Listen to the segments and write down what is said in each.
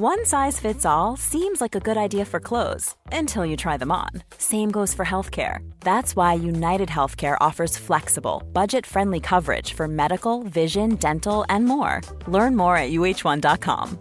One size fits all seems like a good idea for clothes until you try them on. Same goes for healthcare. That's why United Healthcare offers flexible, budget friendly coverage for medical, vision, dental, and more. Learn more at uh1.com.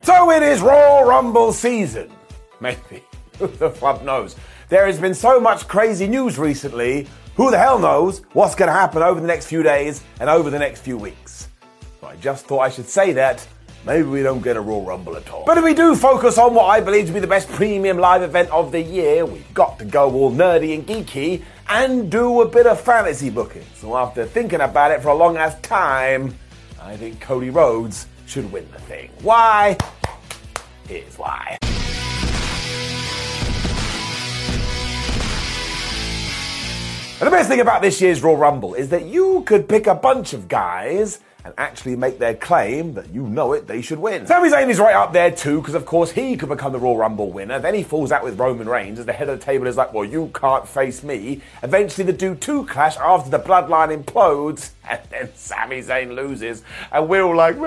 So it is Raw Rumble season. Maybe. Who the fuck knows? There has been so much crazy news recently. Who the hell knows what's going to happen over the next few days and over the next few weeks? I just thought I should say that. Maybe we don't get a Royal Rumble at all. But if we do focus on what I believe to be the best premium live event of the year, we've got to go all nerdy and geeky and do a bit of fantasy booking. So after thinking about it for a long ass time, I think Cody Rhodes should win the thing. Why? Here's why. And the best thing about this year's Royal Rumble is that you could pick a bunch of guys and actually make their claim that you know it, they should win. Sami Zayn is right up there too, because of course he could become the Royal Rumble winner. Then he falls out with Roman Reigns as the head of the table is like, well, you can't face me. Eventually the do two clash after the bloodline implodes, and then Sami Zayn loses, and we're all like,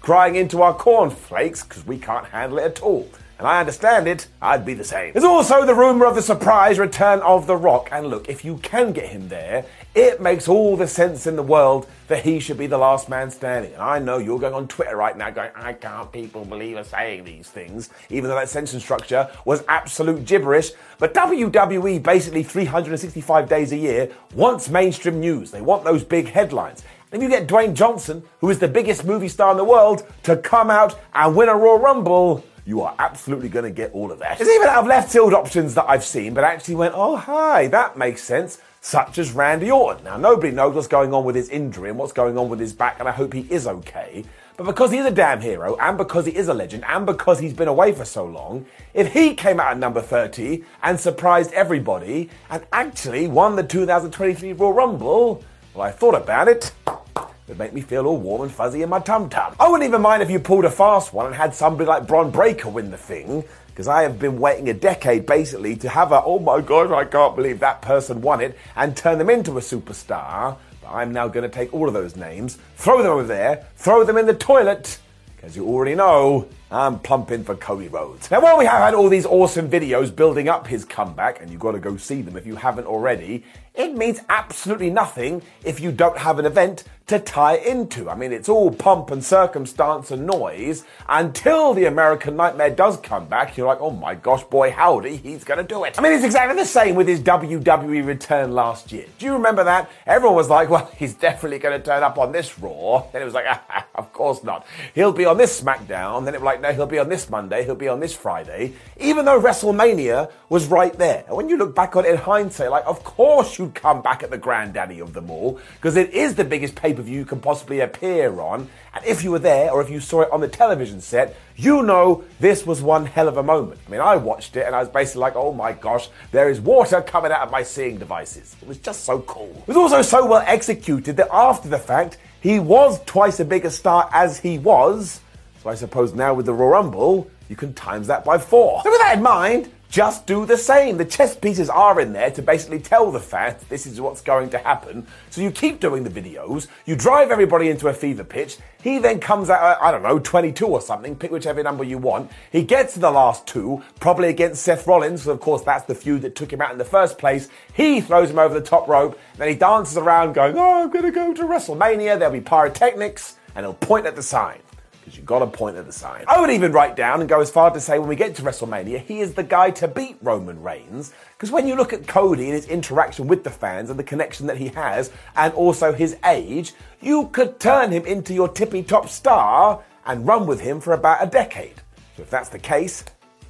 crying into our cornflakes because we can't handle it at all. And I understand it, I'd be the same. There's also the rumour of the surprise return of The Rock. And look, if you can get him there, it makes all the sense in the world that he should be the last man standing. And I know you're going on Twitter right now going, I can't people believe us saying these things, even though that sentence structure was absolute gibberish. But WWE, basically 365 days a year, wants mainstream news. They want those big headlines. And if you get Dwayne Johnson, who is the biggest movie star in the world, to come out and win a Royal Rumble, you are absolutely going to get all of that. There's even out of left field options that I've seen, but actually went, oh, hi, that makes sense, such as Randy Orton. Now, nobody knows what's going on with his injury and what's going on with his back, and I hope he is okay. But because he is a damn hero, and because he is a legend, and because he's been away for so long, if he came out at number 30 and surprised everybody and actually won the 2023 Royal Rumble, well, I thought about it. Would make me feel all warm and fuzzy in my tum tum. I wouldn't even mind if you pulled a fast one and had somebody like Bron Breakker win the thing, because I have been waiting a decade basically to have a, oh my god, I can't believe that person won it, and turn them into a superstar. But I'm now going to take all of those names, throw them over there, throw them in the toilet, because you already know I'm plumping for Cody Rhodes. Now, while we have had all these awesome videos building up his comeback, and you've got to go see them if you haven't already, it means absolutely nothing if you don't have an event to tie into. I mean, it's all pomp and circumstance and noise until the American Nightmare does come back. You're like, oh my gosh, boy, howdy, he's going to do it. I mean, it's exactly the same with his WWE return last year. Do you remember that? Everyone was like, well, he's definitely going to turn up on this Raw. Then it was like, ah, of course not. He'll be on this SmackDown. Then it was like, no, he'll be on this Monday. He'll be on this Friday. Even though WrestleMania was right there. And when you look back on it in hindsight, like, of course you'd come back at the granddaddy of them all because it is the biggest pay per view you can possibly appear on. And if you were there or if you saw it on the television set, you know this was one hell of a moment. I mean, I watched it and I was basically like, oh my gosh, there is water coming out of my seeing devices. It was just so cool. It was also so well executed that after the fact, he was twice as big a star as he was. So I suppose now with the Royal Rumble, you can times that by four. So with that in mind, just do the same. The chess pieces are in there to basically tell the fans this is what's going to happen. So you keep doing the videos, you drive everybody into a fever pitch. He then comes out, uh, I don't know, 22 or something, pick whichever number you want. He gets to the last two, probably against Seth Rollins, because of course that's the feud that took him out in the first place. He throws him over the top rope, then he dances around going, oh, I'm going to go to WrestleMania. There'll be pyrotechnics, and he'll point at the sign because you've got to point at the sign. I would even write down and go as far to say when we get to WrestleMania, he is the guy to beat Roman Reigns. Because when you look at Cody and his interaction with the fans and the connection that he has, and also his age, you could turn him into your tippy top star and run with him for about a decade. So if that's the case,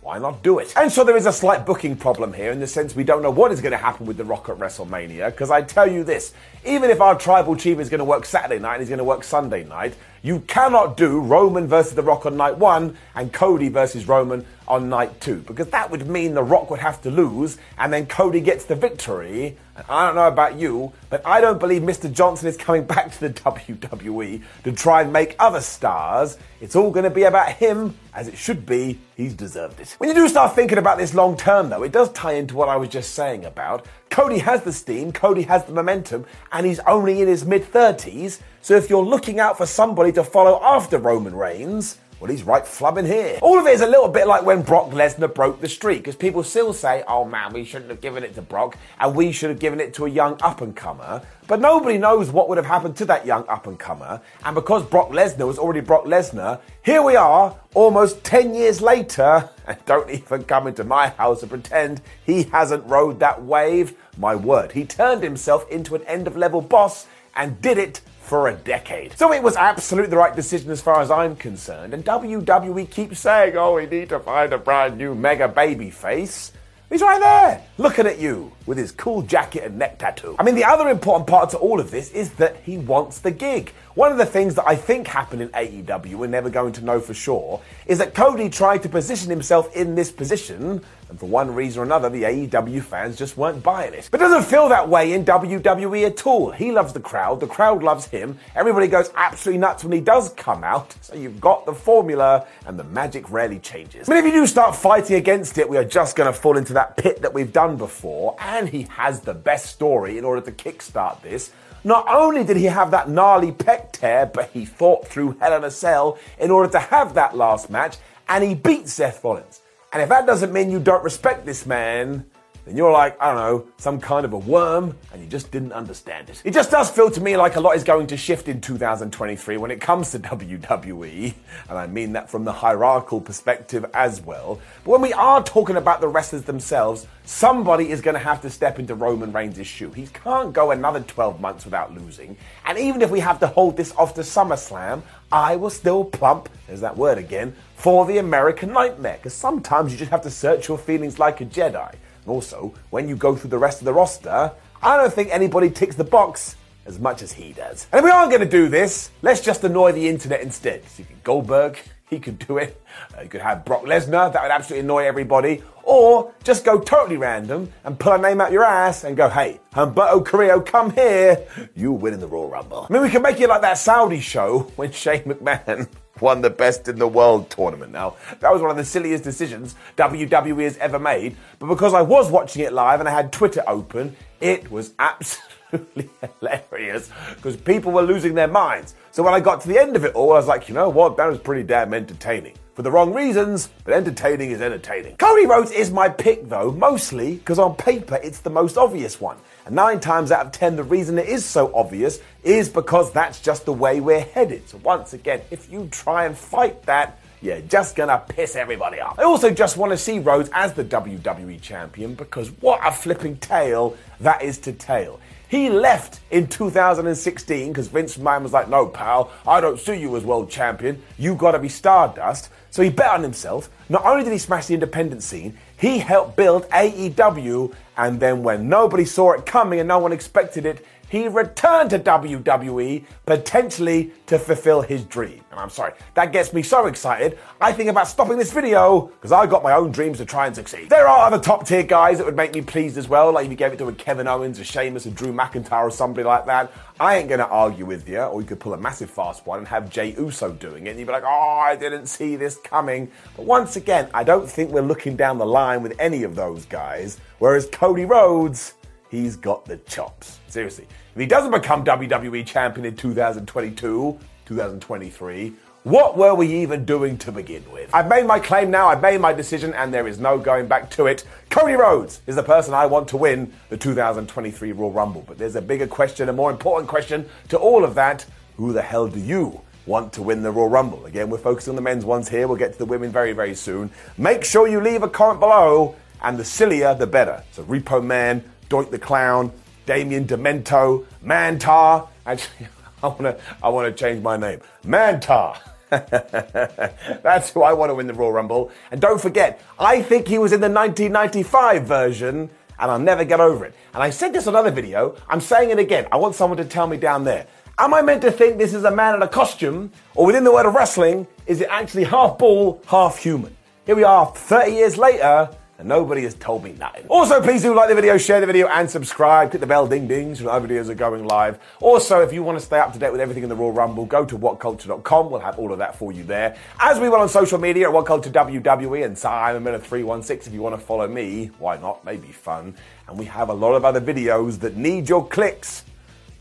why not do it? And so there is a slight booking problem here in the sense we don't know what is going to happen with The Rock at WrestleMania. Because I tell you this, even if our tribal chief is going to work Saturday night and he's going to work Sunday night, You cannot do Roman versus The Rock on night one and Cody versus Roman on night two because that would mean The Rock would have to lose and then Cody gets the victory. And I don't know about you, but I don't believe Mr. Johnson is coming back to the WWE to try and make other stars. It's all going to be about him, as it should be. He's deserved it. When you do start thinking about this long term, though, it does tie into what I was just saying about Cody has the steam, Cody has the momentum, and he's only in his mid 30s. So if you're looking out for somebody to follow after Roman Reigns, well, he's right flubbing here. All of it is a little bit like when Brock Lesnar broke the streak, because people still say, oh man, we shouldn't have given it to Brock, and we should have given it to a young up and comer. But nobody knows what would have happened to that young up and comer. And because Brock Lesnar was already Brock Lesnar, here we are, almost 10 years later, and don't even come into my house and pretend he hasn't rode that wave. My word, he turned himself into an end of level boss and did it for a decade. So it was absolutely the right decision as far as I'm concerned. And WWE keeps saying, oh, we need to find a brand new mega baby face. He's right there, looking at you with his cool jacket and neck tattoo. I mean, the other important part to all of this is that he wants the gig. One of the things that I think happened in AEW, we're never going to know for sure, is that Cody tried to position himself in this position, and for one reason or another, the AEW fans just weren't buying it. But doesn't feel that way in WWE at all. He loves the crowd, the crowd loves him, everybody goes absolutely nuts when he does come out, so you've got the formula, and the magic rarely changes. But if you do start fighting against it, we are just going to fall into that pit that we've done before, and he has the best story in order to kickstart this. Not only did he have that gnarly pec tear, but he fought through Hell in a Cell in order to have that last match, and he beat Seth Rollins. And if that doesn't mean you don't respect this man, then you're like, I don't know, some kind of a worm, and you just didn't understand it. It just does feel to me like a lot is going to shift in 2023 when it comes to WWE, and I mean that from the hierarchical perspective as well. But when we are talking about the wrestlers themselves, somebody is going to have to step into Roman Reigns' shoe. He can't go another 12 months without losing, and even if we have to hold this off to SummerSlam, I will still plump, there's that word again, for the American Nightmare, because sometimes you just have to search your feelings like a Jedi. Also, when you go through the rest of the roster, I don't think anybody ticks the box as much as he does. And if we aren't going to do this, let's just annoy the internet instead. So you could Goldberg, he could do it. Uh, you could have Brock Lesnar, that would absolutely annoy everybody. Or just go totally random and pull a name out your ass and go, hey, Humberto Carrillo, come here. You win in the Royal Rumble. I mean, we can make it like that Saudi show when Shane McMahon won the Best in the World tournament. Now, that was one of the silliest decisions WWE has ever made, but because I was watching it live and I had Twitter open, it was absolutely hilarious because people were losing their minds. So when I got to the end of it all, I was like, you know what, that was pretty damn entertaining. For the wrong reasons, but entertaining is entertaining. Cody Rhodes is my pick though, mostly because on paper it's the most obvious one. And nine times out of ten, the reason it is so obvious is because that's just the way we're headed. So once again, if you try and fight that, you're just gonna piss everybody off. I also just want to see Rhodes as the WWE champion because what a flipping tale that is to tail. He left in 2016 because Vince McMahon was like, no, pal, I don't see you as world champion. You gotta be Stardust. So he bet on himself. Not only did he smash the independent scene, he helped build AEW. And then when nobody saw it coming and no one expected it, he returned to WWE potentially to fulfill his dream. And I'm sorry, that gets me so excited. I think about stopping this video because I've got my own dreams to try and succeed. There are other top tier guys that would make me pleased as well, like if you gave it to a Kevin Owens, a Sheamus, a Drew McIntyre, or somebody like that. I ain't gonna argue with you, or you could pull a massive fast one and have Jey Uso doing it, and you'd be like, oh, I didn't see this coming. But once again, I don't think we're looking down the line with any of those guys, whereas Cody Rhodes he's got the chops. Seriously. If he doesn't become WWE champion in 2022, 2023, what were we even doing to begin with? I've made my claim now, I've made my decision, and there is no going back to it. Cody Rhodes is the person I want to win the 2023 Royal Rumble. But there's a bigger question, a more important question to all of that. Who the hell do you want to win the Royal Rumble? Again, we're focusing on the men's ones here. We'll get to the women very, very soon. Make sure you leave a comment below, and the sillier, the better. So, Repo Man, Doink the Clown, Damien Demento, Mantaur. Actually, I want to I want to change my name. Mantaur. That's who I want to win the Royal Rumble. And don't forget, I think he was in the 1995 version, and I'll never get over it. And I said this on another video. I'm saying it again. I want someone to tell me down there. Am I meant to think this is a man in a costume, or within the world of wrestling, is it actually half bull, half human? Here we are 30 years later, and nobody has told me nothing. Also, please do like the video, share the video, and subscribe. Click the bell ding dings when our videos are going live. Also, if you want to stay up to date with everything in the Royal Rumble, go to whatculture.com. We'll have all of that for you there. As we will on social media at What WWE and Simon Miller 316 if you want to follow me. Why not? Maybe fun. And we have a lot of other videos that need your clicks.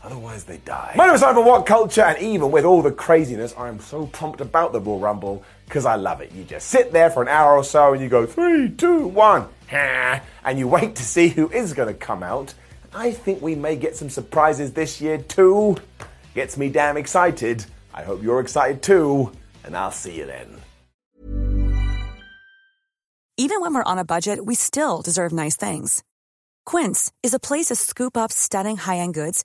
Otherwise, they die. My name is Simon What Culture, and even with all the craziness, I am so pumped about the Royal Rumble because I love it. You just sit there for an hour or so and you go three, two, one, and you wait to see who is going to come out. I think we may get some surprises this year too. Gets me damn excited. I hope you're excited too, and I'll see you then. Even when we're on a budget, we still deserve nice things. Quince is a place to scoop up stunning high end goods